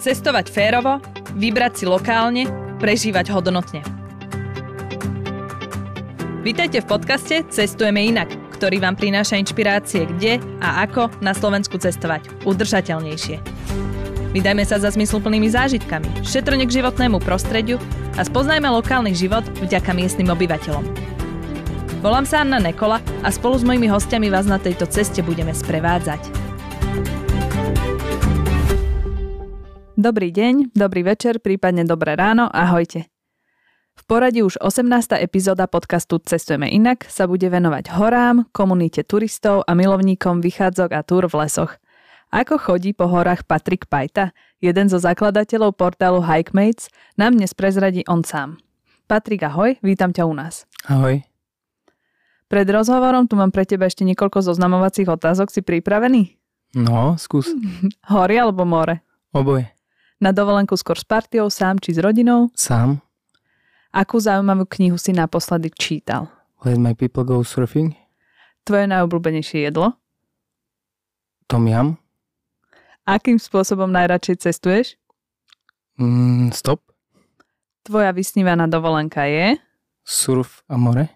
Cestovať férovo, vybrať si lokálne, prežívať hodnotne. Vítajte v podcaste Cestujeme inak, ktorý vám prináša inšpirácie kde a ako na Slovensku cestovať udržateľnejšie. Vydajme sa za zmysluplnými zážitkami, šetrne k životnému prostrediu a spoznajme lokálny život vďaka miestnym obyvateľom. Volám sa Anna Nekola a spolu s mojimi hostiami vás na tejto ceste budeme sprevádzať. Dobrý deň, dobrý večer, prípadne dobré ráno, ahojte. V poradí už 18. epizóda podcastu Cestujeme inak sa bude venovať horám, komunite turistov a milovníkom vychádzok a túr v lesoch. Ako chodí po horách Patrik Pajta, jeden zo zakladateľov portálu Hikemates, nám dnes prezradí on sám. Patrik, ahoj, vítam ťa u nás. Ahoj. Pred rozhovorom tu mám pre teba ešte niekoľko zoznamovacích otázok. Si pripravený? No, skús. Hory alebo more? Oboje. Na dovolenku skôr s partiou, sám či s rodinou? Sám. Akú zaujímavú knihu si naposledy čítal? Let my people go surfing. Tvoje najobľúbenejšie jedlo? Tom Yam. Akým spôsobom najradšej cestuješ? Mm, stop. Tvoja vysnívaná dovolenka je? Surf a more.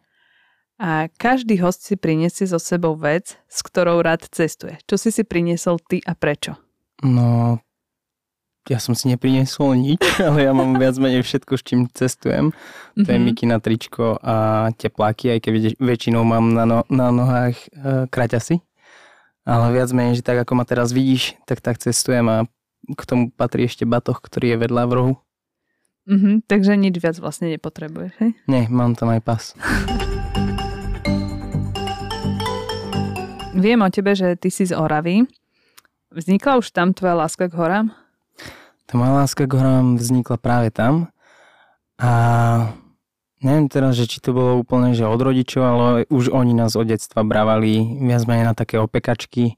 A každý host si priniesie so sebou vec, s ktorou rád cestuje. Čo si si priniesol ty a prečo? No, ja som si nepriniesol nič, ale ja mám viac menej všetko, s čím cestujem. To je Mhm. na tričko a tepláky, aj keď väčšinou mám na, no, na nohách e, kraťasy. Ale viac menej, že tak ako ma teraz vidíš, tak tak cestujem a k tomu patrí ešte batoh, ktorý je vedľa v rohu. Mhm, takže nič viac vlastne nepotrebuješ, hej? Nie, mám tam aj pas. Viem o tebe, že ty si z Oravy. Vznikla už tam tvoja láska k horám? Tá moja láska k horám vznikla práve tam a neviem teraz, že či to bolo úplne, že od rodičov, ale už oni nás od detstva brávali viac menej na také opekačky.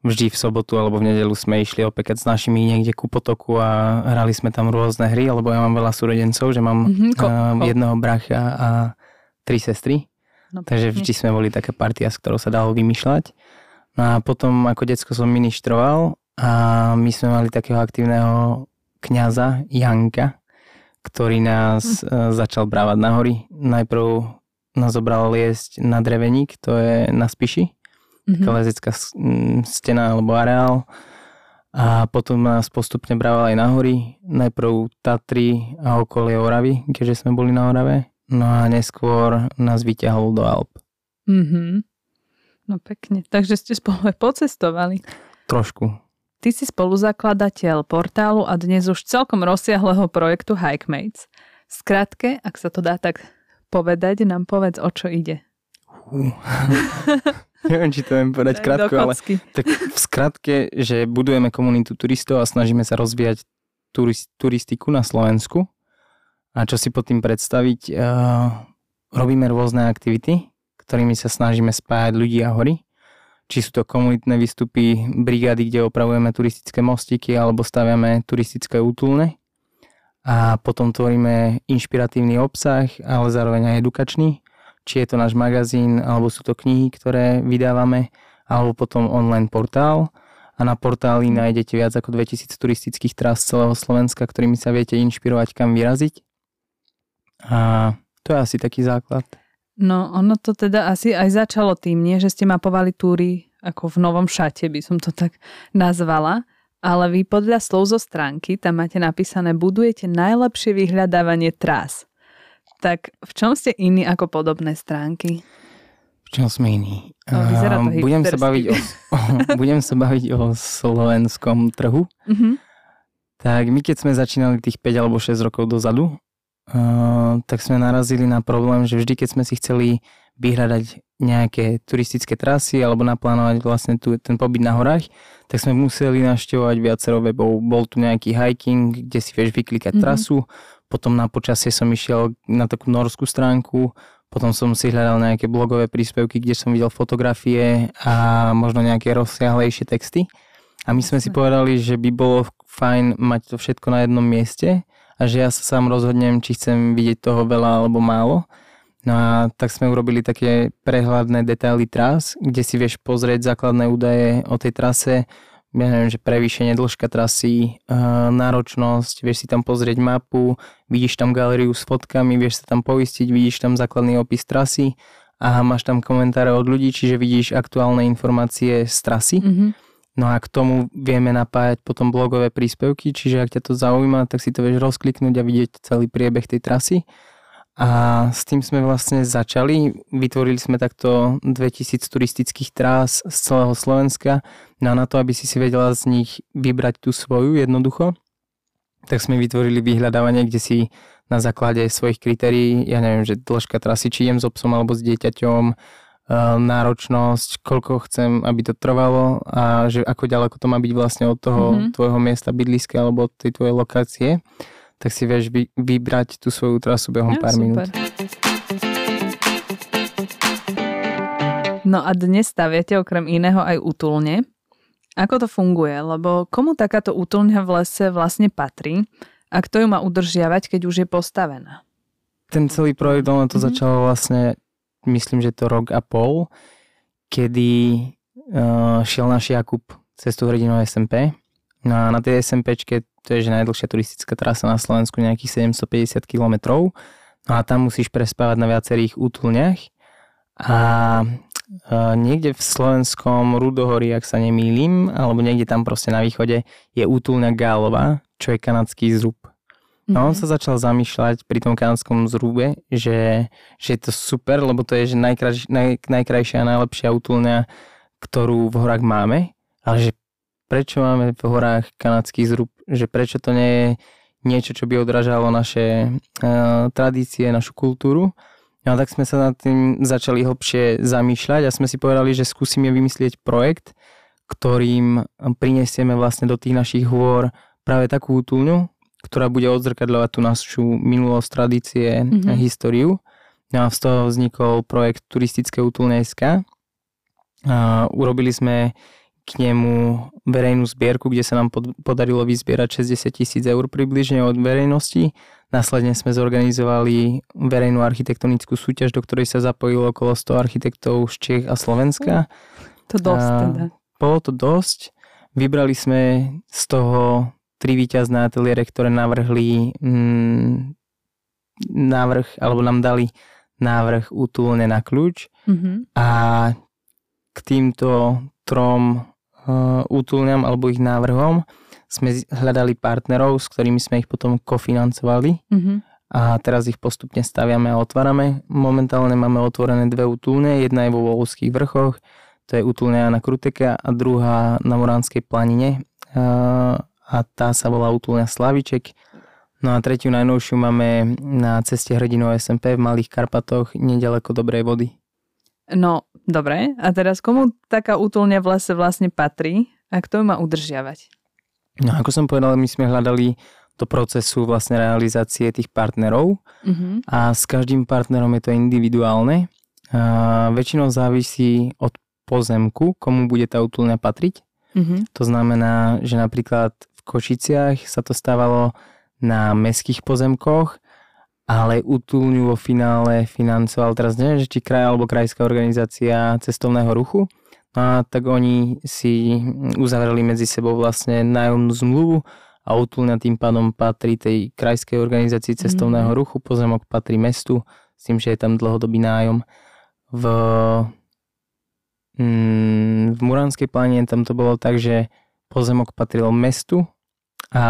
Vždy v sobotu alebo v nedelu sme išli opekať s našimi niekde ku potoku a hrali sme tam rôzne hry, lebo ja mám veľa súrodencov, že mám Mhm, ko- ko- jedného bracha a tri sestry. No, Takže vždy sme boli taká partia, s ktorou sa dalo vymýšľať. No a potom ako decko som ministroval a my sme mali takého aktívneho kňaza Janka, ktorý nás hm. začal brávať na hory. Najprv nás zobral liesť na Dreveník, to je na Spiši, Mhm. taká lezecká s- m, stena alebo areál. A potom nás postupne brával aj na hory. Najprv Tatry a okolie Oravy, keďže sme boli na Orave. No a neskôr nás vyťahol do Alp. Mhm. No pekne. Takže ste spolu aj pocestovali. Trošku. Ty si spoluzakladateľ portálu a dnes už celkom rozsiahleho projektu Hikemates. Skratke, ak sa to dá tak povedať, nám povedz, o čo ide. Hú. Neviem, či to viem povedať krátko, ale tak v skratke, že budujeme komunitu turistov a snažíme sa rozvíjať turist, turistiku na Slovensku. A čo si pod tým predstaviť, uh, robíme rôzne aktivity, ktorými sa snažíme spájať ľudí a hory. Či sú to komunitné výstupy, brigády, kde opravujeme turistické mostiky alebo staviame turistické útulne. A potom tvoríme inšpiratívny obsah, ale zároveň aj edukačný či je to náš magazín, alebo sú to knihy, ktoré vydávame, alebo potom online portál. A na portáli nájdete viac ako 2000 turistických trás celého Slovenska, ktorými sa viete inšpirovať, kam vyraziť. A to je asi taký základ. No, ono to teda asi aj začalo tým, nie, že ste mapovali túry ako v novom šate, by som to tak nazvala. Ale vy podľa slov zo stránky tam máte napísané budujete najlepšie vyhľadávanie trás. Tak v čom ste iní ako podobné stránky? V čom sme iní? No, vyzerá to A budem, sa baviť o, budem sa baviť o slovenskom trhu. Mhm. Tak my keď sme začínali tých 5 alebo 6 rokov dozadu, tak sme narazili na problém, že vždy keď sme si chceli vyhľadať nejaké turistické trasy alebo naplánovať vlastne tu, ten pobyt na horách, tak sme museli navštevovať viacero webov. Bol tu nejaký hiking, kde si vieš vyklikať Mhm. mm-hmm. trasu, potom na počasie som išiel na takú norskú stránku, potom som si hľadal nejaké blogové príspevky, kde som videl fotografie a možno nejaké rozsiahlejšie texty. A my sme si povedali, že by bolo fajn mať to všetko na jednom mieste a že ja sa sám rozhodnem, či chcem vidieť toho veľa alebo málo. No a tak sme urobili také prehľadné detaily trás, kde si vieš pozrieť základné údaje o tej trase, ja neviem, že prevýšenie dĺžka trasy, uh, náročnosť, vieš si tam pozrieť mapu, vidíš tam galériu s fotkami, vieš sa tam poistiť, vidíš tam základný opis trasy a máš tam komentáre od ľudí, čiže vidíš aktuálne informácie z trasy. Mm-hmm. No a k tomu vieme napájať potom blogové príspevky, čiže ak ťa to zaujíma, tak si to vieš rozkliknúť a vidieť celý priebeh tej trasy. A s tým sme vlastne začali. Vytvorili sme takto 2000 turistických trás z celého Slovenska. No a na to, aby si si vedela z nich vybrať tú svoju jednoducho, tak sme vytvorili vyhľadávanie, kde si na základe svojich kritérií, ja neviem, že dĺžka trasy, či idem s obsom alebo s dieťaťom, náročnosť, koľko chcem, aby to trvalo a že ako ďaleko to má byť vlastne od toho mm-hmm. tvojho miesta bydliska alebo od tej tvojej lokácie tak si vieš vy, vybrať tú svoju trasu behom ja, pár super. minút. No a dnes staviate okrem iného aj útulne. Ako to funguje? Lebo komu takáto útulňa v lese vlastne patrí a kto ju má udržiavať, keď už je postavená? Ten celý projekt, ono to mm-hmm. začalo vlastne, myslím, že to rok a pol, kedy uh, šiel náš Jakub cestu hrdinou SMP. No a na tej SMPčke to je že najdlhšia turistická trasa na Slovensku, nejakých 750 km. No a tam musíš prespávať na viacerých útulniach. A niekde v slovenskom Rudohorí, ak sa nemýlim, alebo niekde tam proste na východe je útulňa Gálova, čo je kanadský zrub. No on mhm. sa začal zamýšľať pri tom kanadskom zrube, že, že je to super, lebo to je že najkraj, naj, najkrajšia a najlepšia útulňa, ktorú v horách máme, ale že prečo máme v horách kanadský zrub, že prečo to nie je niečo, čo by odrážalo naše uh, tradície, našu kultúru. No tak sme sa nad tým začali hlbšie zamýšľať a sme si povedali, že skúsime vymyslieť projekt, ktorým prinesieme vlastne do tých našich hôr práve takú útulňu, ktorá bude odzrkadľovať tú našu minulosť, tradície mm-hmm. a históriu. No a z toho vznikol projekt Turistické útulne SK. A urobili sme k nemu verejnú zbierku, kde sa nám pod, podarilo vyzbierať 60 tisíc eur približne od verejnosti. Následne sme zorganizovali verejnú architektonickú súťaž, do ktorej sa zapojilo okolo 100 architektov z Čech a Slovenska. To dosť teda. Bolo to dosť. Vybrali sme z toho tri víťazné ateliéry, ktoré navrhli mm, návrh, alebo nám dali návrh útulne na kľúč mm-hmm. a k týmto trom uh, útulňam alebo ich návrhom sme hľadali partnerov, s ktorými sme ich potom kofinancovali mm-hmm. a teraz ich postupne staviame a otvárame. Momentálne máme otvorené dve útulne, jedna je vo Volovských vrchoch, to je útulňa na Kruteka a druhá na Moránskej planine uh, a tá sa volá útulňa Slaviček. No a tretiu najnovšiu máme na ceste Hrdinov SMP v Malých Karpatoch, nedaleko Dobrej vody. No, dobre. A teraz komu taká útulňa v lese vlastne patrí a kto ju má udržiavať? No, ako som povedal, my sme hľadali do procesu vlastne realizácie tých partnerov uh-huh. a s každým partnerom je to individuálne. A väčšinou závisí od pozemku, komu bude tá útulňa patriť. Uh-huh. To znamená, že napríklad Košiciach sa to stávalo na meských pozemkoch ale útulňu vo finále financoval, teraz neviem, že či kraj alebo krajská organizácia cestovného ruchu, a tak oni si uzavreli medzi sebou vlastne nájomnú zmluvu a útulňa tým pádom patrí tej krajskej organizácii cestovného mm. ruchu, pozemok patrí mestu, s tým, že je tam dlhodobý nájom. V, mm, v Muránskej pláne tam to bolo tak, že pozemok patril mestu a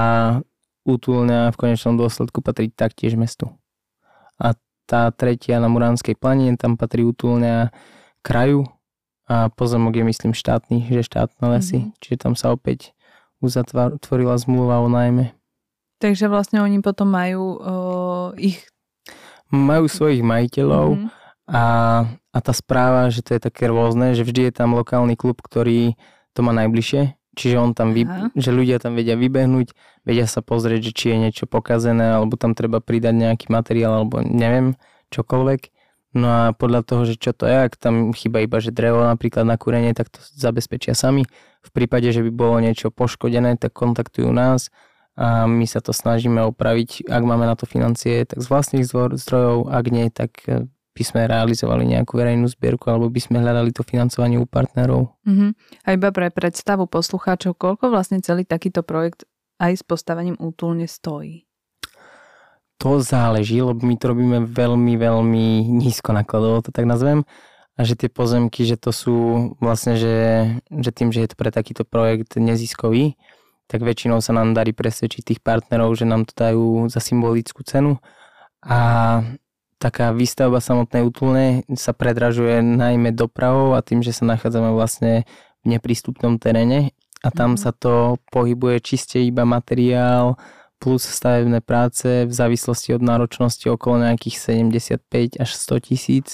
útulňa v konečnom dôsledku patrí taktiež mestu a tá tretia na Muránskej planine, tam patrí útulňa kraju a pozemok je myslím štátny, že štátne lesy, mm-hmm. čiže tam sa opäť uzatvorila zmluva o najmä. Takže vlastne oni potom majú o, ich... Majú svojich majiteľov mm-hmm. a, a tá správa, že to je také rôzne, že vždy je tam lokálny klub, ktorý to má najbližšie Čiže on tam, vy, že ľudia tam vedia vybehnúť, vedia sa pozrieť, že či je niečo pokazené, alebo tam treba pridať nejaký materiál, alebo neviem, čokoľvek. No a podľa toho, že čo to je, ak tam chyba iba, že drevo napríklad na kúrenie, tak to zabezpečia sami. V prípade, že by bolo niečo poškodené, tak kontaktujú nás a my sa to snažíme opraviť. Ak máme na to financie, tak z vlastných zdrojov, ak nie, tak e, by sme realizovali nejakú verejnú zbierku alebo by sme hľadali to financovanie u partnerov. Uh-huh. A iba pre predstavu poslucháčov, koľko vlastne celý takýto projekt aj s postavením útulne stojí? To záleží, lebo my to robíme veľmi, veľmi nízko nakladovo, to tak nazvem. A že tie pozemky, že to sú vlastne, že, že tým, že je to pre takýto projekt neziskový, tak väčšinou sa nám darí presvedčiť tých partnerov, že nám to dajú za symbolickú cenu. A taká výstavba samotnej útulnej sa predražuje najmä dopravou a tým, že sa nachádzame vlastne v neprístupnom teréne a tam mm. sa to pohybuje čiste iba materiál plus stavebné práce v závislosti od náročnosti okolo nejakých 75 až 100 tisíc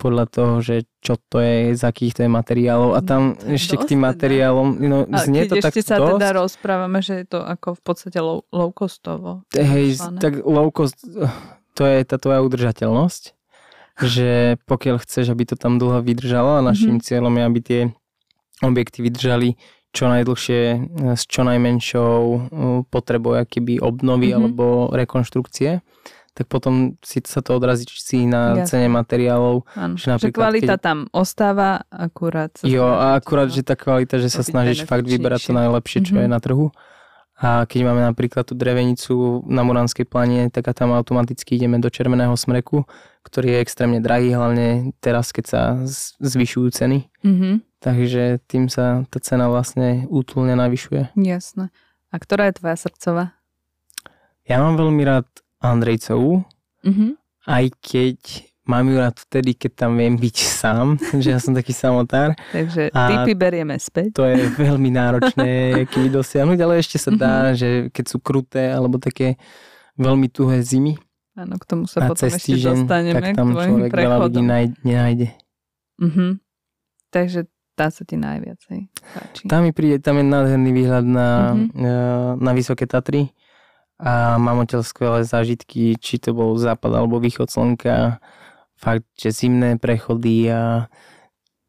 podľa toho, že čo to je, z akých to je materiálov a tam no, ešte k tým teda. materiálom, no a znie to tak ešte sa dosť. teda rozprávame, že je to ako v podstate low, low costovo. Hej, tak low cost, to je tá tvoja udržateľnosť, že pokiaľ chceš, aby to tam dlho vydržalo a našim mm-hmm. cieľom je, aby tie objekty vydržali čo najdlhšie s čo najmenšou potrebou akýby obnovy mm-hmm. alebo rekonštrukcie tak potom si sa to odrazí si na Jasne. cene materiálov. Ano. Že, že kvalita keď... tam ostáva, akurát Jo, a akurát, že tá kvalita, že sa snažíš fakt vyberať to najlepšie, čo mm-hmm. je na trhu. A keď máme napríklad tú drevenicu na Muránskej plane, tak a tam automaticky ideme do červeného smreku, ktorý je extrémne drahý, hlavne teraz, keď sa zvyšujú ceny. Mm-hmm. Takže tým sa tá cena vlastne útulne navyšuje. Jasné. A ktorá je tvoja srdcová? Ja mám veľmi rád Andrejcovú, mm-hmm. aj keď mám ju rád vtedy, keď tam viem byť sám, že ja som taký samotár. Takže typy berieme späť. To je veľmi náročné keby dosiahnuť, ale ešte sa dá, mm-hmm. že keď sú kruté alebo také veľmi tuhé zimy, Áno, k tomu sa potom ešte týždeň, dostaneme. Tak tam človek prechodom. veľa ľudí nenájde. Mm-hmm. Takže tá sa ti najviac páči. Tam mi príde, tam je nádherný výhľad na, mm-hmm. na Vysoké Tatry a mám odtiaľ skvelé zážitky, či to bol západ alebo východ slnka, fakt, že zimné prechody a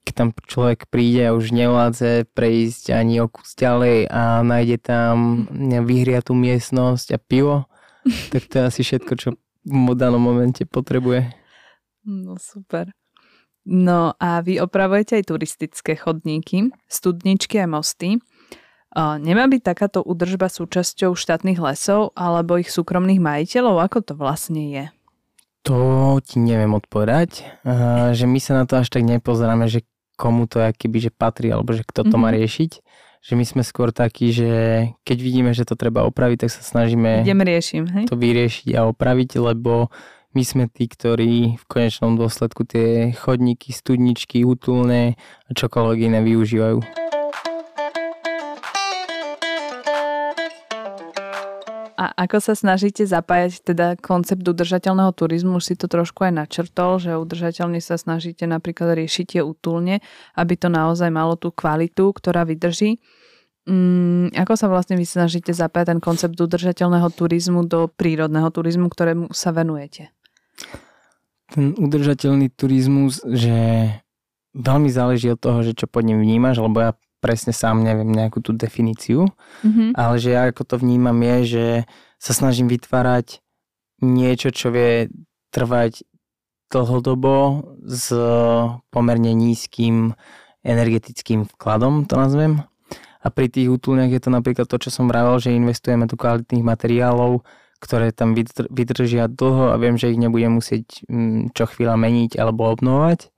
keď tam človek príde a už nevládze prejsť ani o kus ďalej a nájde tam vyhriatú miestnosť a pivo, tak to je asi všetko, čo v danom momente potrebuje. No super. No a vy opravujete aj turistické chodníky, studničky a mosty. Nemá byť takáto údržba súčasťou štátnych lesov alebo ich súkromných majiteľov? Ako to vlastne je? To ti neviem odpovedať, že my sa na to až tak nepozeráme, že komu to akýby, že patrí alebo že kto to má mhm. riešiť. Že my sme skôr takí, že keď vidíme, že to treba opraviť, tak sa snažíme Idem riešim, hej? to vyriešiť a opraviť, lebo my sme tí, ktorí v konečnom dôsledku tie chodníky, studničky, útulné a čokoľvek iné využívajú. A ako sa snažíte zapájať teda koncept udržateľného turizmu? Už si to trošku aj načrtol, že udržateľne sa snažíte napríklad riešiť tie útulne, aby to naozaj malo tú kvalitu, ktorá vydrží. Mm, ako sa vlastne vy snažíte zapájať ten koncept udržateľného turizmu do prírodného turizmu, ktorému sa venujete? Ten udržateľný turizmus, že veľmi záleží od toho, že čo pod ním vnímaš, lebo ja presne sám neviem nejakú tú definíciu, mm-hmm. ale že ja ako to vnímam je, že sa snažím vytvárať niečo, čo vie trvať dlhodobo s pomerne nízkym energetickým vkladom, to nazvem. A pri tých útulniach je to napríklad to, čo som vravel, že investujeme do kvalitných materiálov, ktoré tam vydržia dlho a viem, že ich nebudem musieť mm, čo chvíľa meniť alebo obnovať.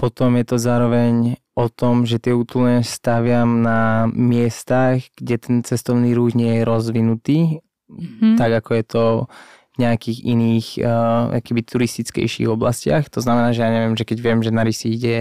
Potom je to zároveň o tom, že tie útulne staviam na miestach, kde ten cestovný ruch nie je rozvinutý, mm-hmm. tak ako je to v nejakých iných uh, akýby turistickejších oblastiach. To znamená, že ja neviem, že keď viem, že na Rysi ide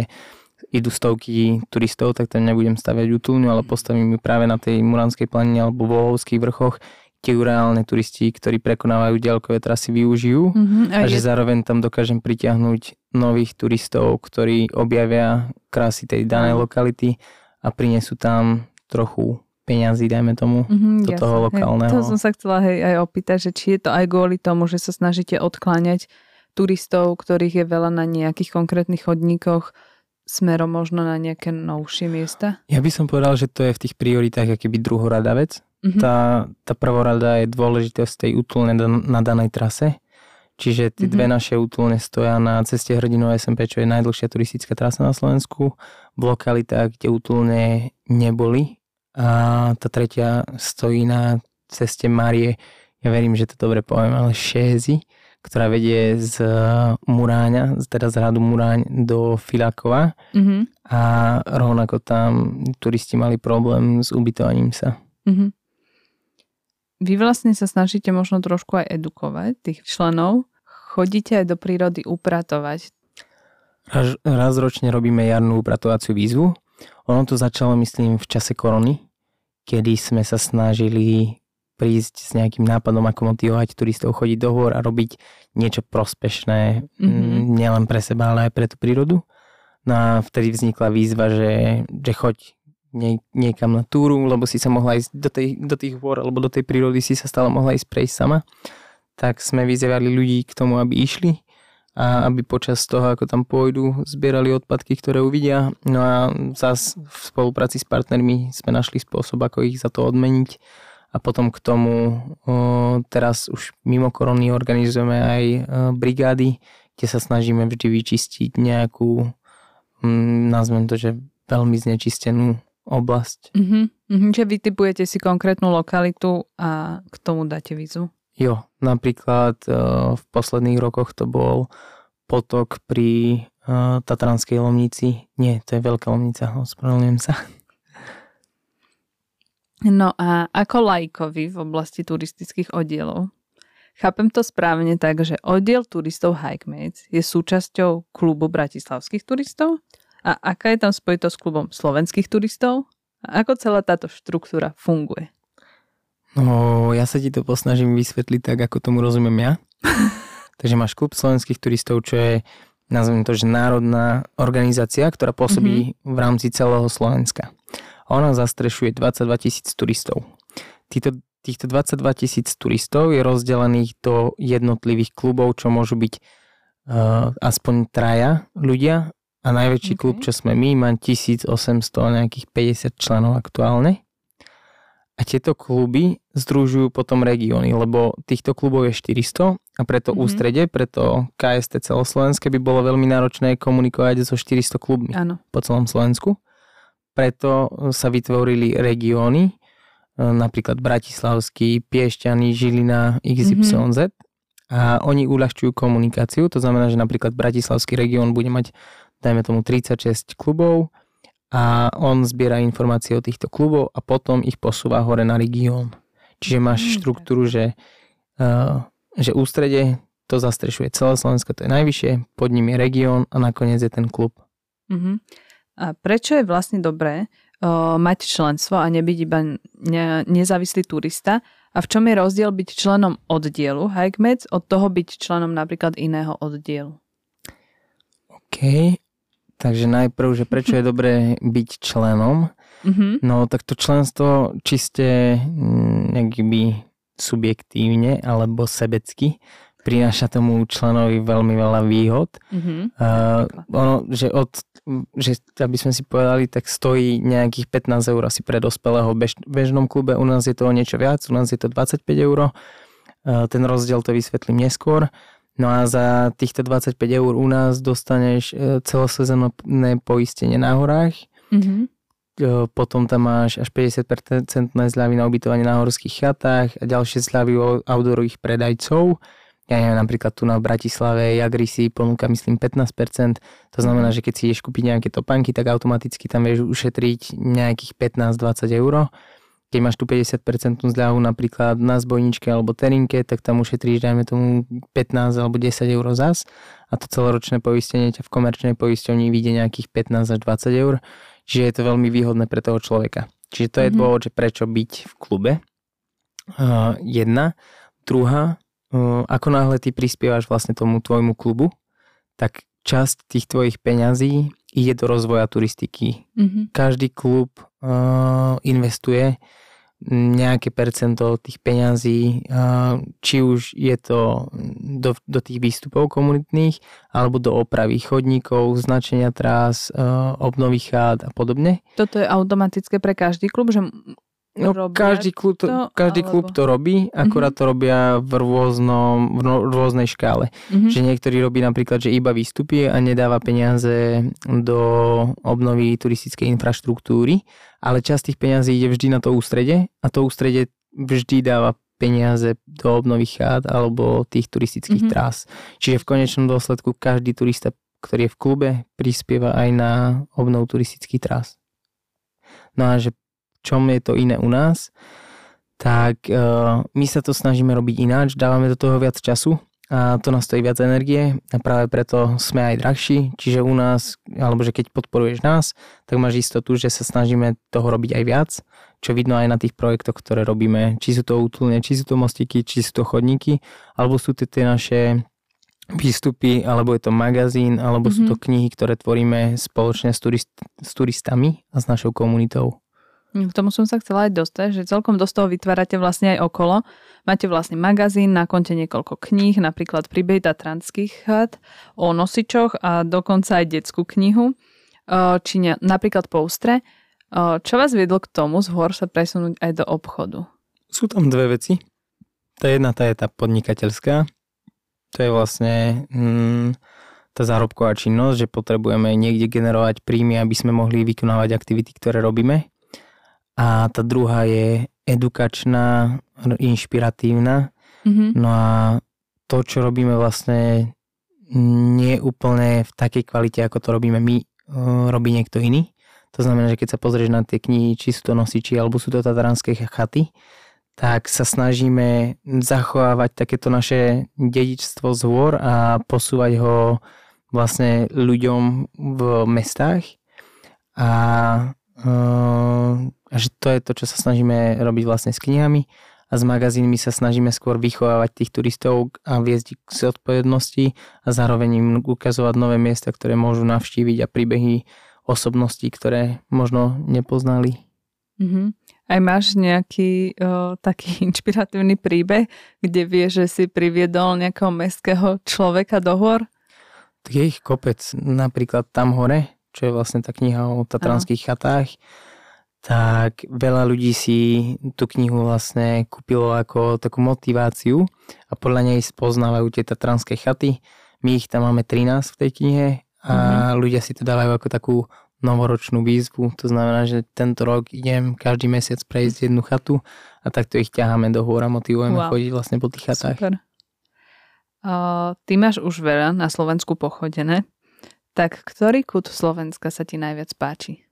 idú stovky turistov, tak tam nebudem staviať útulňu, ale postavím ju práve na tej Muranskej planine alebo Vohovských vrchoch, tie reálne turisti, ktorí prekonávajú ďalkové trasy, využijú mm-hmm, a, a že je... zároveň tam dokážem pritiahnuť nových turistov, ktorí objavia krásy tej danej lokality a prinesú tam trochu peňazí, dajme tomu, mm-hmm, do jasne. toho lokálneho. Hej, to som sa chcela hej, aj opýtať, že či je to aj kvôli tomu, že sa snažíte odkláňať turistov, ktorých je veľa na nejakých konkrétnych chodníkoch, smerom možno na nejaké novšie miesta? Ja by som povedal, že to je v tých prioritách akýby druhorada vec. Mm-hmm. Tá, tá prvorada je dôležitosť tej útulnej na danej trase, Čiže tie mm-hmm. dve naše útulne stoja na ceste Hrdinov SMP, čo je najdlhšia turistická trasa na Slovensku, v lokalitách, kde útulne neboli. A tá tretia stojí na ceste Marie, ja verím, že to dobre poviem, ale Šézy, ktorá vedie z Muráňa, teda z hradu Muráň do Filakova. Mm-hmm. A rovnako tam turisti mali problém s ubytovaním sa. Mm-hmm. Vy vlastne sa snažíte možno trošku aj edukovať tých členov. Chodíte aj do prírody upratovať. Raz, raz ročne robíme jarnú upratovaciu výzvu. Ono to začalo, myslím, v čase korony, kedy sme sa snažili prísť s nejakým nápadom, ako motivovať turistov chodiť do hôr a robiť niečo prospešné mm-hmm. nielen pre seba, ale aj pre tú prírodu. No a vtedy vznikla výzva, že, že choď nie, niekam na túru, lebo si sa mohla ísť do, tej, do tých hôr alebo do tej prírody si sa stále mohla ísť prejsť sama. Tak sme vyzývali ľudí k tomu, aby išli a aby počas toho, ako tam pôjdu, zbierali odpadky, ktoré uvidia. No a zás v spolupráci s partnermi sme našli spôsob, ako ich za to odmeniť. A potom k tomu o, teraz už mimo korony organizujeme aj o, brigády, kde sa snažíme vždy vyčistiť nejakú, m, nazvem to, že veľmi znečistenú oblasť. Mm-hmm. Mm-hmm. Že vytipujete si konkrétnu lokalitu a k tomu dáte vizu? Jo, napríklad uh, v posledných rokoch to bol potok pri uh, Tatranskej Lomnici. Nie, to je Veľká Lomnica, ospravedlňujem sa. No a ako lajkovi v oblasti turistických oddielov? Chápem to správne tak, že oddiel turistov Hikemates je súčasťou klubu bratislavských turistov? A aká je tam spojitosť s klubom slovenských turistov? A ako celá táto štruktúra funguje? No, ja sa ti to posnažím vysvetliť tak, ako tomu rozumiem ja. Takže máš klub slovenských turistov, čo je, nazvem to, že národná organizácia, ktorá pôsobí mm-hmm. v rámci celého Slovenska. Ona zastrešuje 22 tisíc turistov. Týchto, týchto 22 tisíc turistov je rozdelených do jednotlivých klubov, čo môžu byť uh, aspoň traja ľudia a najväčší okay. klub, čo sme my, má 1800, nejakých 50 členov aktuálne. A tieto kluby združujú potom regióny, lebo týchto klubov je 400 a preto mm-hmm. ústrede, preto KST celoslovenské by bolo veľmi náročné komunikovať so 400 klubmi ano. po celom Slovensku. Preto sa vytvorili regióny, e, napríklad Bratislavský, Piešťany, Žilina, XYZ. Mm-hmm. A oni uľahčujú komunikáciu, to znamená, že napríklad Bratislavský región bude mať dajme tomu 36 klubov a on zbiera informácie o týchto klubov a potom ich posúva hore na región. Čiže máš mm, štruktúru, že, uh, že ústrede to zastrešuje celé Slovensko, to je najvyššie, pod ním je región a nakoniec je ten klub. Uh-huh. A prečo je vlastne dobré uh, mať členstvo a nebyť iba ne, nezávislý turista? A v čom je rozdiel byť členom oddielu Hikemeds od toho byť členom napríklad iného oddielu? OK. Takže najprv, že prečo je dobré byť členom. Mm-hmm. No tak to členstvo čiste mm, nejakby subjektívne alebo sebecky prináša tomu členovi veľmi veľa výhod. Mm-hmm. Uh, ono, že od že aby sme si povedali, tak stojí nejakých 15 eur asi pre dospelého bež, bežnom klube. U nás je to niečo viac, u nás je to 25 eur. Uh, ten rozdiel to vysvetlím neskôr. No a za týchto 25 eur u nás dostaneš e, celosezónne poistenie na horách. Mm-hmm. Potom tam máš až 50% zľavy na ubytovanie na horských chatách a ďalšie zľavy u outdoorových predajcov. Ja neviem, napríklad tu na Bratislave Jagri si ponúka myslím 15%. To znamená, že keď si ideš kúpiť nejaké topánky, tak automaticky tam vieš ušetriť nejakých 15-20 eur keď máš tu 50% zľavu napríklad na zbojničke alebo terinke, tak tam ušetríš, dajme tomu 15 alebo 10 eur zas a to celoročné poistenie ťa v komerčnej poisťovni vyjde nejakých 15 až 20 eur, čiže je to veľmi výhodné pre toho človeka. Čiže to je mm-hmm. dôvod, že prečo byť v klube. Uh, jedna. Druhá, uh, ako náhle ty prispievaš vlastne tomu tvojmu klubu, tak časť tých tvojich peňazí ide do rozvoja turistiky. Mm-hmm. Každý klub uh, investuje nejaké percento tých peňazí, či už je to do, do tých výstupov komunitných, alebo do opravy chodníkov, značenia trás, obnovy chát a podobne. Toto je automatické pre každý klub, že No, každý klub to, to, každý klub to robí, akurát to robia v, rôznom, v rôznej škále. Mhm. Že niektorý robí napríklad, že iba výstupy a nedáva peniaze do obnovy turistickej infraštruktúry, ale časť tých peniazí ide vždy na to ústrede a to ústrede vždy dáva peniaze do obnovy chát alebo tých turistických Mhm. trás. Čiže v konečnom dôsledku každý turista, ktorý je v klube, prispieva aj na obnovu turistických trás. No a že čom je to iné u nás, tak uh, my sa to snažíme robiť ináč, dávame do toho viac času a to nás stojí viac energie a práve preto sme aj drahší, čiže u nás, alebo že keď podporuješ nás, tak máš istotu, že sa snažíme toho robiť aj viac, čo vidno aj na tých projektoch, ktoré robíme, či sú to útulne, či sú to mostíky, či sú to chodníky, alebo sú to tie naše výstupy, alebo je to magazín, alebo mm-hmm. sú to knihy, ktoré tvoríme spoločne s, turist, s turistami a s našou komunitou. K tomu som sa chcela aj dostať, že celkom dosť toho vytvárate vlastne aj okolo. Máte vlastne magazín, na konte niekoľko kníh, napríklad príbeh Tatranských chat, o nosičoch a dokonca aj detskú knihu, eh, či ne, napríklad Poustre. Eh, Čo vás viedlo k tomu z sa presunúť aj do obchodu? Sú tam dve veci. Tá jedna, tá je tá podnikateľská. To je vlastne mm, tá zárobková činnosť, že potrebujeme niekde generovať príjmy, aby sme mohli vykonávať aktivity, ktoré robíme. A tá druhá je edukačná, inšpiratívna. Mhm. No a to, čo robíme vlastne nie úplne v takej kvalite, ako to robíme my, uh, robí niekto iný. To znamená, že keď sa pozrieš na tie knihy, či sú to nosiči, alebo sú to tatranské chaty, tak sa snažíme zachovávať takéto naše dedičstvo z hôr a posúvať ho vlastne ľuďom v mestách. A, a že to je to, čo sa snažíme robiť vlastne s knihami a s magazínmi sa snažíme skôr vychovávať tých turistov a viesť ich k zodpovednosti a zároveň im ukazovať nové miesta, ktoré môžu navštíviť a príbehy osobností, ktoré možno nepoznali. Mhm. Aj máš nejaký o, taký inšpiratívny príbeh, kde vieš, že si priviedol nejakého mestského človeka do hôr? Tak je ich kopec, napríklad tam hore, čo je vlastne tá kniha o tatranských chatách, tak veľa ľudí si tú knihu vlastne kúpilo ako takú motiváciu a podľa nej spoznávajú tie tatranské chaty. My ich tam máme 13 v tej knihe a mm-hmm. ľudia si to dávajú ako takú novoročnú výzvu. To znamená, že tento rok idem každý mesiac prejsť jednu chatu a takto ich ťaháme do hôr a motivujeme Wow. chodiť vlastne po tých chatách. Super. O, ty máš už veľa na Slovensku pochodené. Tak ktorý kút Slovenska sa ti najviac páči?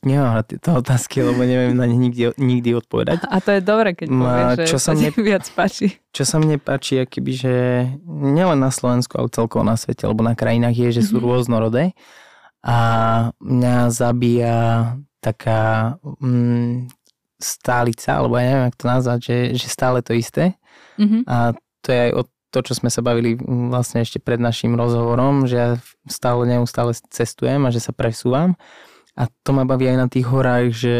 Nemám na tieto otázky, lebo neviem na ne nikdy, nikdy odpovedať. A to je dobre, keď Ma- povieš, že čo sa mne- viac páči. Čo sa mne páči, je keby, že nielen na Slovensku, ale celkovo na svete, alebo na krajinách je, že sú Mhm. rôznorodé a mňa zabíja taká mm, stálica, alebo ja neviem, jak to nazvať, že, že stále to isté Mhm. a to je aj o to, čo sme sa bavili mm, vlastne ešte pred našim rozhovorom, že ja stále neustále cestujem a že sa presúvam a to ma baví aj na tých horách, že,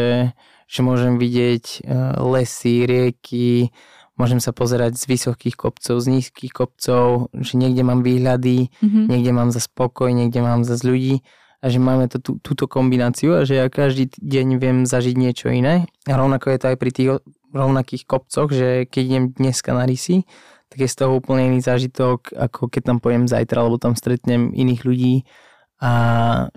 že môžem vidieť e, lesy, rieky, môžem sa pozerať z vysokých kopcov, z nízkych kopcov, že niekde mám výhľady, Mhm. niekde mám za spokoj, niekde mám za ľudí a že máme to, tú, túto kombináciu a že ja každý deň viem zažiť niečo iné. A rovnako je to aj pri tých rovnakých kopcoch, že keď idem dneska na rysy, tak je z toho úplne iný zážitok, ako keď tam pojem zajtra, alebo tam stretnem iných ľudí a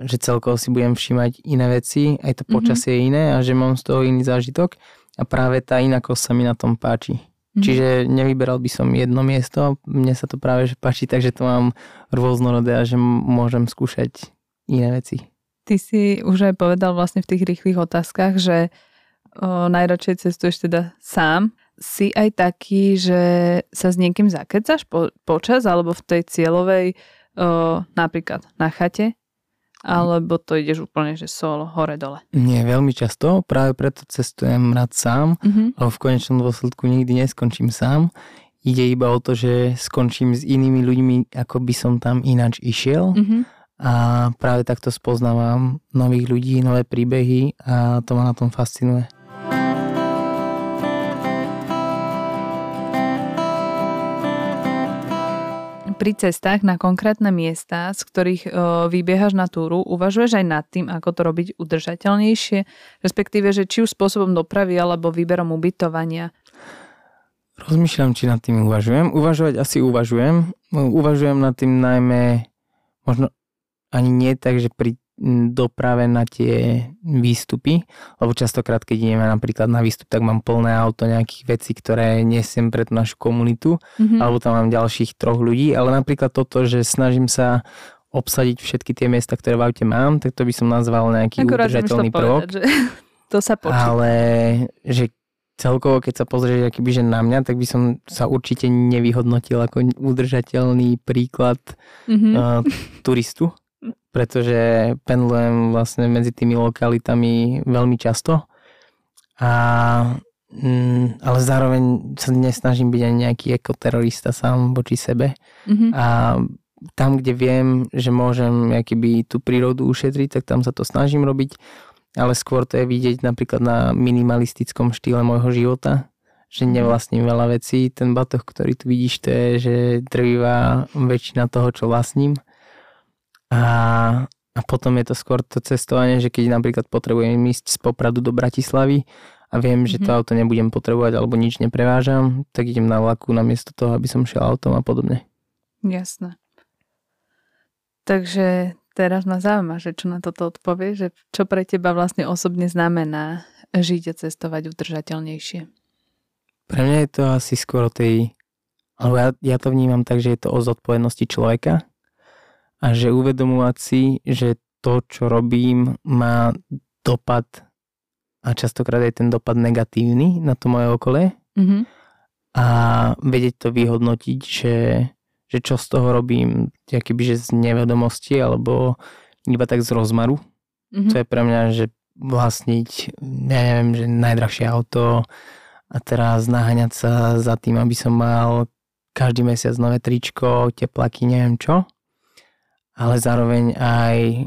že celkovo si budem všímať iné veci, aj to Mhm. počasie je iné a že mám z toho iný zážitok a práve tá inakosť sa mi na tom páči. Mhm. Čiže nevyberal by som jedno miesto, mne sa to práve že páči, takže to mám rôznorodé a že môžem skúšať iné veci. Ty si už aj povedal vlastne v tých rýchlych otázkach, že o, najradšej cestuješ teda sám. Si aj taký, že sa s niekým zakecaš po, počas alebo v tej cieľovej o, napríklad na chate? Alebo to ideš úplne, že solo, hore, dole? Nie, veľmi často, práve preto cestujem rád sám, Mhm. lebo v konečnom dôsledku nikdy neskončím sám. Ide iba o to, že skončím s inými ľuďmi, ako by som tam ináč išiel. Mhm. A práve takto spoznávam nových ľudí, nové príbehy a to ma na tom fascinuje. Pri cestách na konkrétne miesta, z ktorých o, vybiehaš na túru, uvažuješ aj nad tým, ako to robiť udržateľnejšie, respektíve, že či už spôsobom dopravy alebo výberom ubytovania. Rozmýšľam, či nad tým uvažujem. Uvažovať asi uvažujem. Uvažujem nad tým najmä, možno ani nie tak, že pri doprave na tie výstupy, lebo častokrát, keď ideme napríklad na výstup, tak mám plné auto nejakých vecí, ktoré nesiem pre tú našu komunitu, mm-hmm. alebo tam mám ďalších troch ľudí, ale napríklad toto, že snažím sa obsadiť všetky tie miesta, ktoré v aute mám, tak to by som nazval nejaký Akurát udržateľný prvok. Že to sa počíta. Ale že celkovo, keď sa pozrieš akýby, že na mňa, tak by som sa určite nevyhodnotil ako udržateľný príklad mm-hmm. uh, turistu pretože pendlujem vlastne medzi tými lokalitami veľmi často. A, mm, ale zároveň sa nesnažím byť ani nejaký ekoterorista sám voči sebe. Mm-hmm. A tam, kde viem, že môžem akýby tú prírodu ušetriť, tak tam sa to snažím robiť. Ale skôr to je vidieť napríklad na minimalistickom štýle môjho života, že mhm. nevlastním veľa vecí. Ten batoh, ktorý tu vidíš, to je, že drvivá väčšina toho, čo vlastním. A, a potom je to skôr to cestovanie, že keď napríklad potrebujem ísť z Popradu do Bratislavy a viem, že to mm-hmm. auto nebudem potrebovať alebo nič neprevážam, tak idem na vlaku namiesto toho, aby som šiel autom a podobne. Jasné. Takže teraz ma zaujíma, že čo na toto odpovie, že čo pre teba vlastne osobne znamená žiť a cestovať udržateľnejšie. Pre mňa je to asi skôr o tej, alebo ja, ja to vnímam tak, že je to o zodpovednosti človeka, a že uvedomovať si, že to, čo robím, má dopad a častokrát je ten dopad negatívny na to moje okolie mm-hmm. a vedieť to vyhodnotiť, že, že čo z toho robím, akýby, že z nevedomosti alebo iba tak z rozmaru. Mm-hmm. To je pre mňa, že vlastniť, ja neviem, že najdrahšie auto a teraz naháňať sa za tým, aby som mal každý mesiac nové tričko, teplaky, neviem čo ale zároveň aj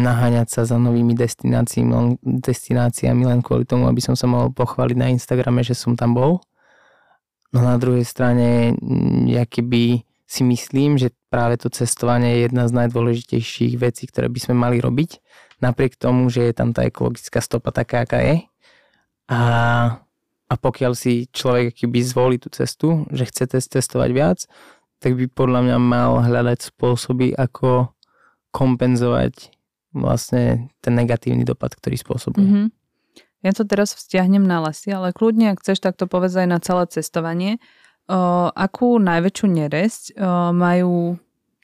naháňať sa za novými destináciami, destináciami len kvôli tomu, aby som sa mohol pochváliť na Instagrame, že som tam bol. No na druhej strane, ja keby si myslím, že práve to cestovanie je jedna z najdôležitejších vecí, ktoré by sme mali robiť, napriek tomu, že je tam tá ekologická stopa taká, aká je. A, a pokiaľ si človek keby zvolí tú cestu, že chce testovať viac, tak by podľa mňa mal hľadať spôsoby, ako kompenzovať vlastne ten negatívny dopad, ktorý spôsobuje. Mm-hmm. Ja to teraz vzťahnem na lesy, ale kľudne, ak chceš, tak to povedz aj na celé cestovanie. O, akú najväčšiu neresť o, majú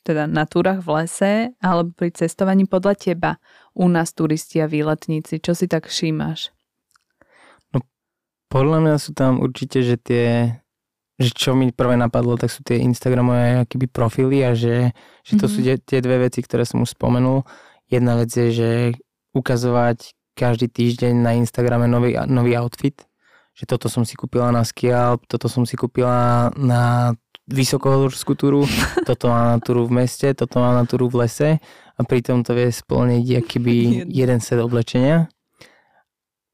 teda na túrach v lese alebo pri cestovaní podľa teba u nás turisti a výletníci? Čo si tak všímaš? No, podľa mňa sú tam určite, že tie že čo mi prvé napadlo, tak sú tie Instagramové akýby profily a že, že to mm-hmm. sú tie, tie dve veci, ktoré som už spomenul. Jedna vec je, že ukazovať každý týždeň na Instagrame nový, nový outfit, že toto som si kúpila na skial, toto som si kúpila na vysokohorskú túru, toto mám na túru v meste, toto mám na túru v lese a pritom to vie splniť akýby jeden set oblečenia.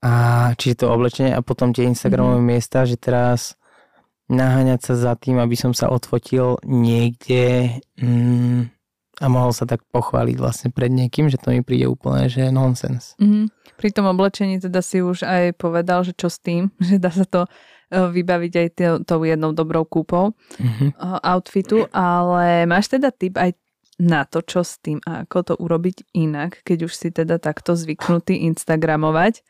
A čiže to oblečenie a potom tie Instagramové mm-hmm. miesta, že teraz naháňať sa za tým, aby som sa odfotil niekde mm, a mohol sa tak pochváliť vlastne pred niekým, že to mi príde úplne, že nonsens. Mm-hmm. Pri tom oblečení teda si už aj povedal, že čo s tým, že dá sa to e, vybaviť aj tou jednou dobrou kúpou mm-hmm. outfitu, ale máš teda tip aj na to, čo s tým a ako to urobiť inak, keď už si teda takto zvyknutý Instagramovať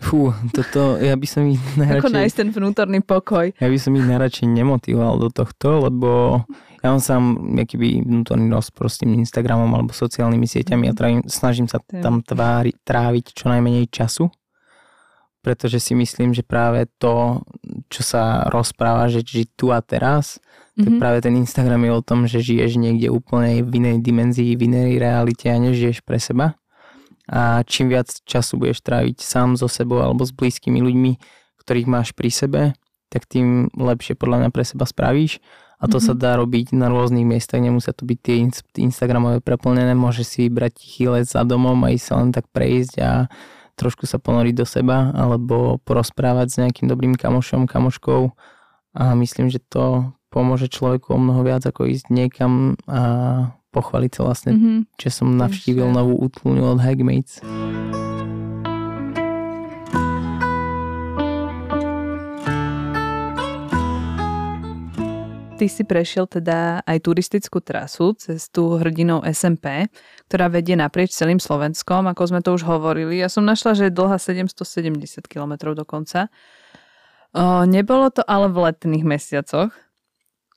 Fú, toto, ja by som ich najradšej... Ako nájsť ten vnútorný pokoj. Ja by som ich najradšej nemotivoval do tohto, lebo ja mám sám akýby vnútorný rozpor s tým Instagramom alebo sociálnymi sieťami a trávim, snažím sa tam tvári, tráviť čo najmenej času, pretože si myslím, že práve to, čo sa rozpráva, že žiť tu a teraz, mm-hmm. tak mhm. práve ten Instagram je o tom, že žiješ niekde úplne v inej dimenzii, v inej realite a nežiješ pre seba a čím viac času budeš tráviť sám so sebou alebo s blízkymi ľuďmi, ktorých máš pri sebe, tak tým lepšie podľa mňa pre seba spravíš a to mm-hmm. sa dá robiť na rôznych miestach, nemusia to byť tie Instagramové preplnené, môže si brať chýlec za domom a ísť sa len tak prejsť a trošku sa ponoriť do seba alebo porozprávať s nejakým dobrým kamošom, kamoškou a myslím, že to pomôže človeku o mnoho viac, ako ísť niekam a pochváliť sa vlastne, Mhm. že som navštívil Že- novú útluňu od Hagmates. Ty si prešiel teda aj turistickú trasu cez tú hrdinou SMP, ktorá vedie naprieč celým Slovenskom, ako sme to už hovorili. Ja som našla, že je dlhá 770 km dokonca. O, nebolo to ale v letných mesiacoch,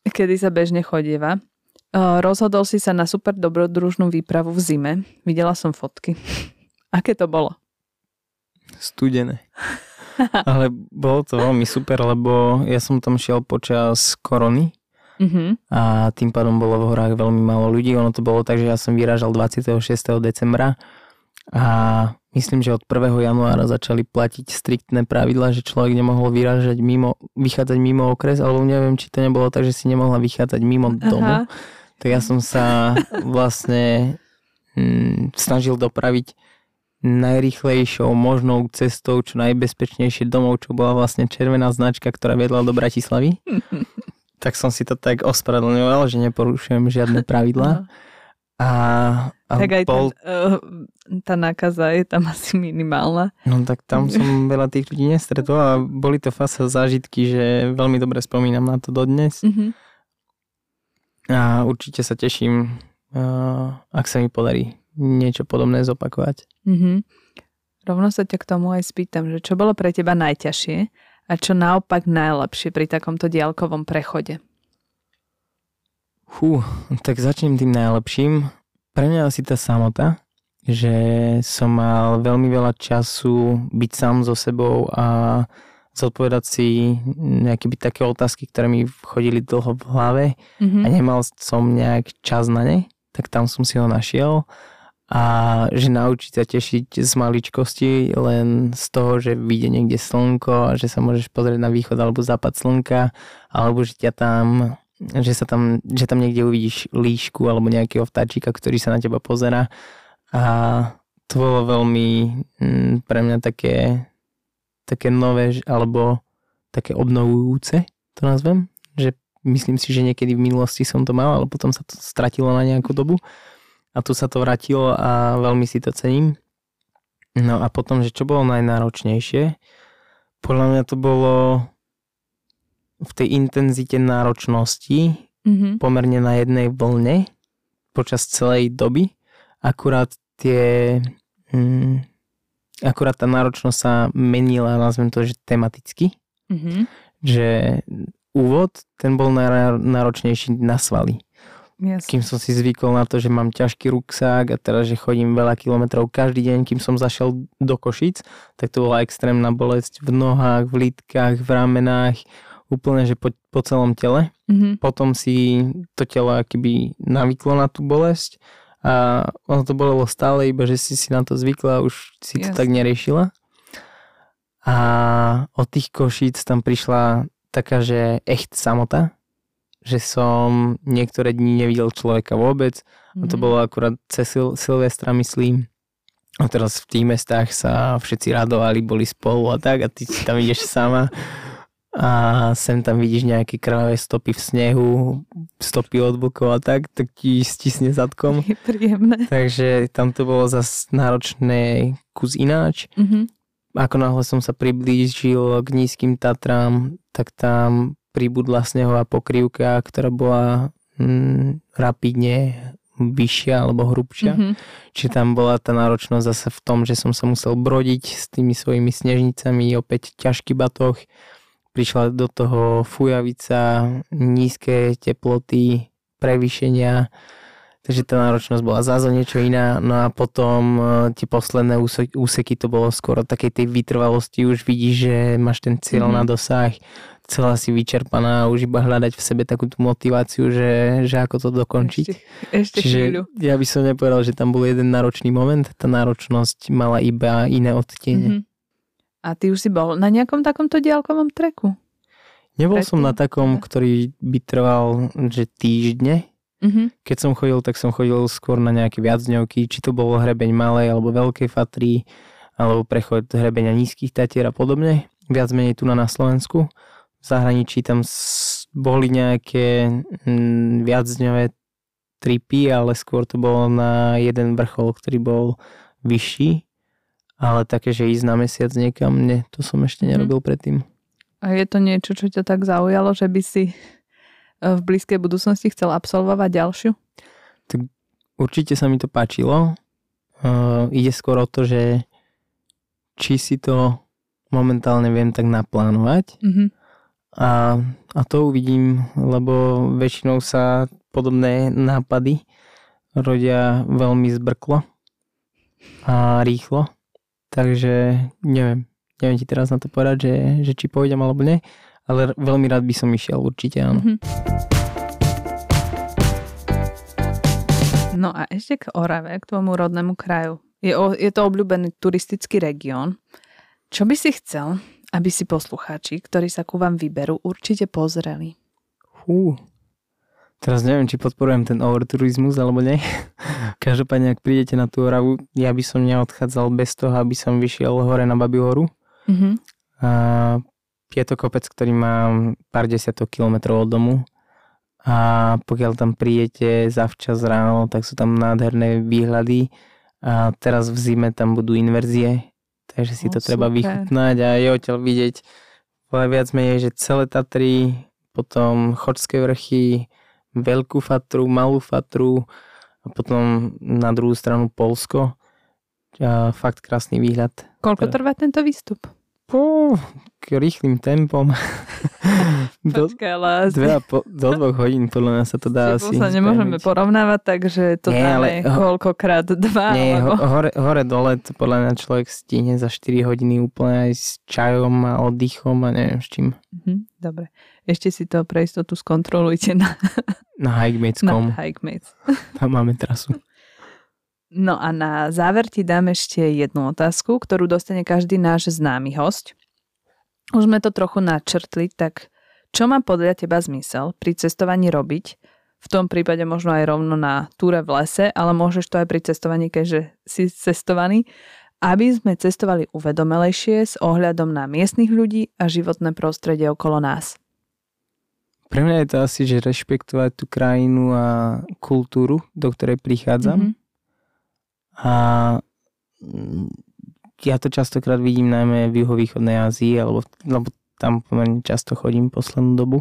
kedy sa bežne chodieva. Rozhodol si sa na super dobrodružnú výpravu v zime. Videla som fotky. Aké to bolo? Studené. Ale bolo to veľmi super, lebo ja som tam šiel počas korony Mhm. a tým pádom bolo v horách veľmi málo ľudí. Ono to bolo tak, že ja som vyrážal 26. decembra a myslím, že od 1. januára začali platiť striktné pravidla, že človek nemohol vyrážať mimo, vychádzať mimo okres, alebo neviem, či to nebolo tak, že si nemohla vychádzať mimo domu. Tak ja som sa vlastne mm, snažil dopraviť najrychlejšou možnou cestou, čo najbezpečnejšie domov, čo bola vlastne červená značka, ktorá viedla do Bratislavy. tak som si to tak ospravedlňoval, že neporušujem žiadne pravidlá. A, a Tak aj bol, ten, uh, tá nákaza je tam asi minimálna. no tak tam som veľa tých ľudí nestretol a boli to fasa zážitky, že veľmi dobre spomínam na to dodnes. Mhm. A určite sa teším, ak sa mi podarí niečo podobné zopakovať. Mhm. Rovno sa ťa k tomu aj spýtam, že čo bolo pre teba najťažšie a čo naopak najlepšie pri takomto diálkovom prechode? Fú, tak začnem tým najlepším. Pre mňa asi tá samota, že som mal veľmi veľa času byť sám so sebou a zodpovedať si nejaké by také otázky, ktoré mi chodili dlho v hlave Mhm. a nemal som nejak čas na ne, tak tam som si ho našiel a že naučiť sa tešiť z maličkosti len z toho, že vyjde niekde slnko a že sa môžeš pozrieť na východ alebo západ slnka alebo že ťa tam že sa tam, že tam niekde uvidíš líšku alebo nejakého vtáčika, ktorý sa na teba pozera a to bolo veľmi mm, pre mňa také také nové alebo také obnovujúce to nazvem, že myslím si, že niekedy v minulosti som to mal, ale potom sa to stratilo na nejakú dobu a tu sa to vrátilo a veľmi si to cením. No a potom, že čo bolo najnáročnejšie, podľa mňa to bolo v tej intenzite náročnosti Mhm. pomerne na jednej vlne počas celej doby. Akurát tie... Mm, akurát tá náročnosť sa menila, nazvem to, že tematicky. Mhm. Že úvod, ten bol náročnejší na svaly. Jasne. Kým som si zvykol na to, že mám ťažký ruksák a teraz, že chodím veľa kilometrov každý deň, kým som zašiel do Košic, tak to bola extrémna bolesť v nohách, v lítkach, v ramenách, úplne, že po, po celom tele. Mhm. Potom si to telo akýby navyklo na tú bolesť a ono to bolelo stále, iba že si si na to zvykla už si to tak neriešila. A od tých Košíc tam prišla taká, že echt samota, že som niektoré dni nevidel človeka vôbec a to Mhm. bolo akurát cez Sil- Silvestra, myslím. A teraz v tých mestách sa všetci radovali, boli spolu a tak a ty si tam ideš sama a sem tam vidíš nejaké krvavé stopy v snehu, stopy od bokov a tak, tak ti stisne zadkom. Je príjemné. Takže tam to bolo zase náročné kus ináč. Mhm. Ako náhle som sa priblížil k nízkym Tatrám, tak tam pribudla snehová pokrývka, ktorá bola mm, rapidne vyššia alebo hrubšia. Mhm. Čiže tam bola tá náročnosť zase v tom, že som sa musel brodiť s tými svojimi snežnicami, opäť ťažký batoh. Prišla do toho fujavica, nízke teploty, prevýšenia, takže tá náročnosť bola zase niečo iná. No a potom e, tie posledné úse- úseky to bolo skoro takej tej vytrvalosti, už vidíš, že máš ten cieľ Mhm. na dosah, celá si vyčerpaná, už iba hľadať v sebe takú tú motiváciu, že, že ako to dokončiť. Ešte, ešte chvíľu. Čiže ja by som nepovedal, že tam bol jeden náročný moment, tá náročnosť mala iba iné odtiene. Mhm. A ty už si bol na nejakom takomto diálkovom treku? Nebol som na Predtým? takom, ktorý by trval, že týždne. Mhm. Keď som chodil, tak som chodil skôr na nejaké viacdňovky, či to bolo hrebeň malej alebo veľkej fatry, alebo prechod hrebenia nízkych tatier a podobne. Viac menej tu na, na Slovensku. V zahraničí tam boli nejaké mm, viacdňové tripy, ale skôr to bolo na jeden vrchol, ktorý bol vyšší. Ale také, že ísť na mesiac niekam, nie, to som ešte nerobil mm. predtým. A je to niečo, čo ťa tak zaujalo, že by si e, v blízkej budúcnosti chcel absolvovať ďalšiu? Tak určite sa mi to páčilo. Uh, ide skôr o to, že či si to momentálne viem tak naplánovať. Mm-hmm. A, a to uvidím, lebo väčšinou sa podobné nápady rodia veľmi zbrklo a rýchlo. Takže neviem, neviem ti teraz na to povedať, že, že či pôjdem alebo nie, ale veľmi rád by som išiel, určite áno. Mm-hmm. No a ešte k Orave, k tvojmu rodnému kraju. Je, o, je to obľúbený turistický región. Čo by si chcel, aby si poslucháči, ktorí sa ku vám vyberú, určite pozreli? Hú, Teraz neviem, či podporujem ten overturizmus alebo nie. Každopádne, ak prídete na tú Oravu, ja by som neodchádzal bez toho, aby som vyšiel hore na Babiu horu. Mm-hmm. A je to kopec, ktorý má pár desiatok kilometrov od domu. A pokiaľ tam prídete zavčas ráno, tak sú tam nádherné výhľady. A teraz v zime tam budú inverzie, takže si to super. treba vychutnať a je odtiaľ vidieť viac menej, že celé Tatry, potom Chodské vrchy, veľkú fatru, malú fatru a potom na druhú stranu Polsko. A fakt krásny výhľad. Koľko trvá tento výstup? K rýchlým tempom. do, Počkaj, ale dve a po, do dvoch hodín podľa nás sa to dá asi. sa nemôžeme spraviť. porovnávať, takže to nie, dáme ale, koľkokrát dva. Nie, alebo... hore, hore dole to podľa mňa človek stihne za 4 hodiny úplne aj s čajom a oddychom a neviem s čím. Mhm, dobre. Ešte si to pre istotu skontrolujte na... Na Hikemates.com. Na Hikemates. Tam máme trasu. No a na záver ti dám ešte jednu otázku, ktorú dostane každý náš známy host. Už sme to trochu načrtli, tak čo má podľa teba zmysel pri cestovaní robiť? V tom prípade možno aj rovno na túre v lese, ale môžeš to aj pri cestovaní, keďže si cestovaný, aby sme cestovali uvedomelejšie s ohľadom na miestnych ľudí a životné prostredie okolo nás. Pre mňa je to asi, že rešpektovať tú krajinu a kultúru, do ktorej prichádzam. Mm-hmm. A mm, ja to častokrát vidím najmä v juhovýchodnej Ázii, alebo, lebo tam pomerne často chodím poslednú dobu,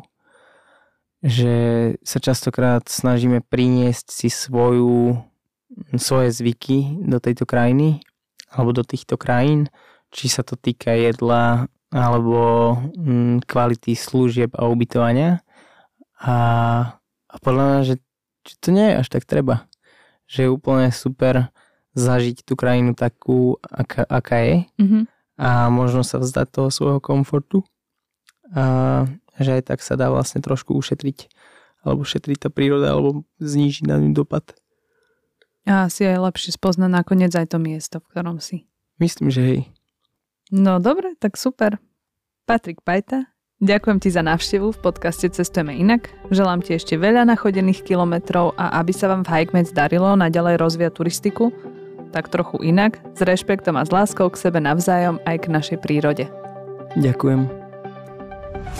že sa častokrát snažíme priniesť si svoju, svoje zvyky do tejto krajiny alebo do týchto krajín, či sa to týka jedla alebo mm, kvality služieb a ubytovania. A, a podľa mňa, že, že to nie je až tak treba. Že je úplne super zažiť tú krajinu takú, aká, aká je mm-hmm. a možno sa vzdať toho svojho komfortu a že aj tak sa dá vlastne trošku ušetriť alebo šetriť tá príroda alebo znížiť na ňu dopad. A asi aj lepšie spoznať nakoniec aj to miesto, v ktorom si. Myslím, že hej. No dobre, tak super. Patrik Pajta, Ďakujem ti za návštevu v podcaste Cestujeme inak. Želám ti ešte veľa nachodených kilometrov a aby sa vám v Hikemec darilo naďalej rozvíjať turistiku, tak trochu inak, s rešpektom a s láskou k sebe navzájom aj k našej prírode. Ďakujem.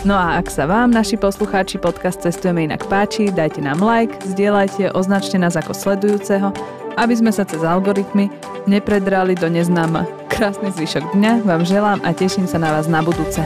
No a ak sa vám, naši poslucháči, podcast Cestujeme inak páči, dajte nám like, zdieľajte, označte nás ako sledujúceho, aby sme sa cez algoritmy nepredrali do neznáma. Krásny zvyšok dňa vám želám a teším sa na vás na budúce.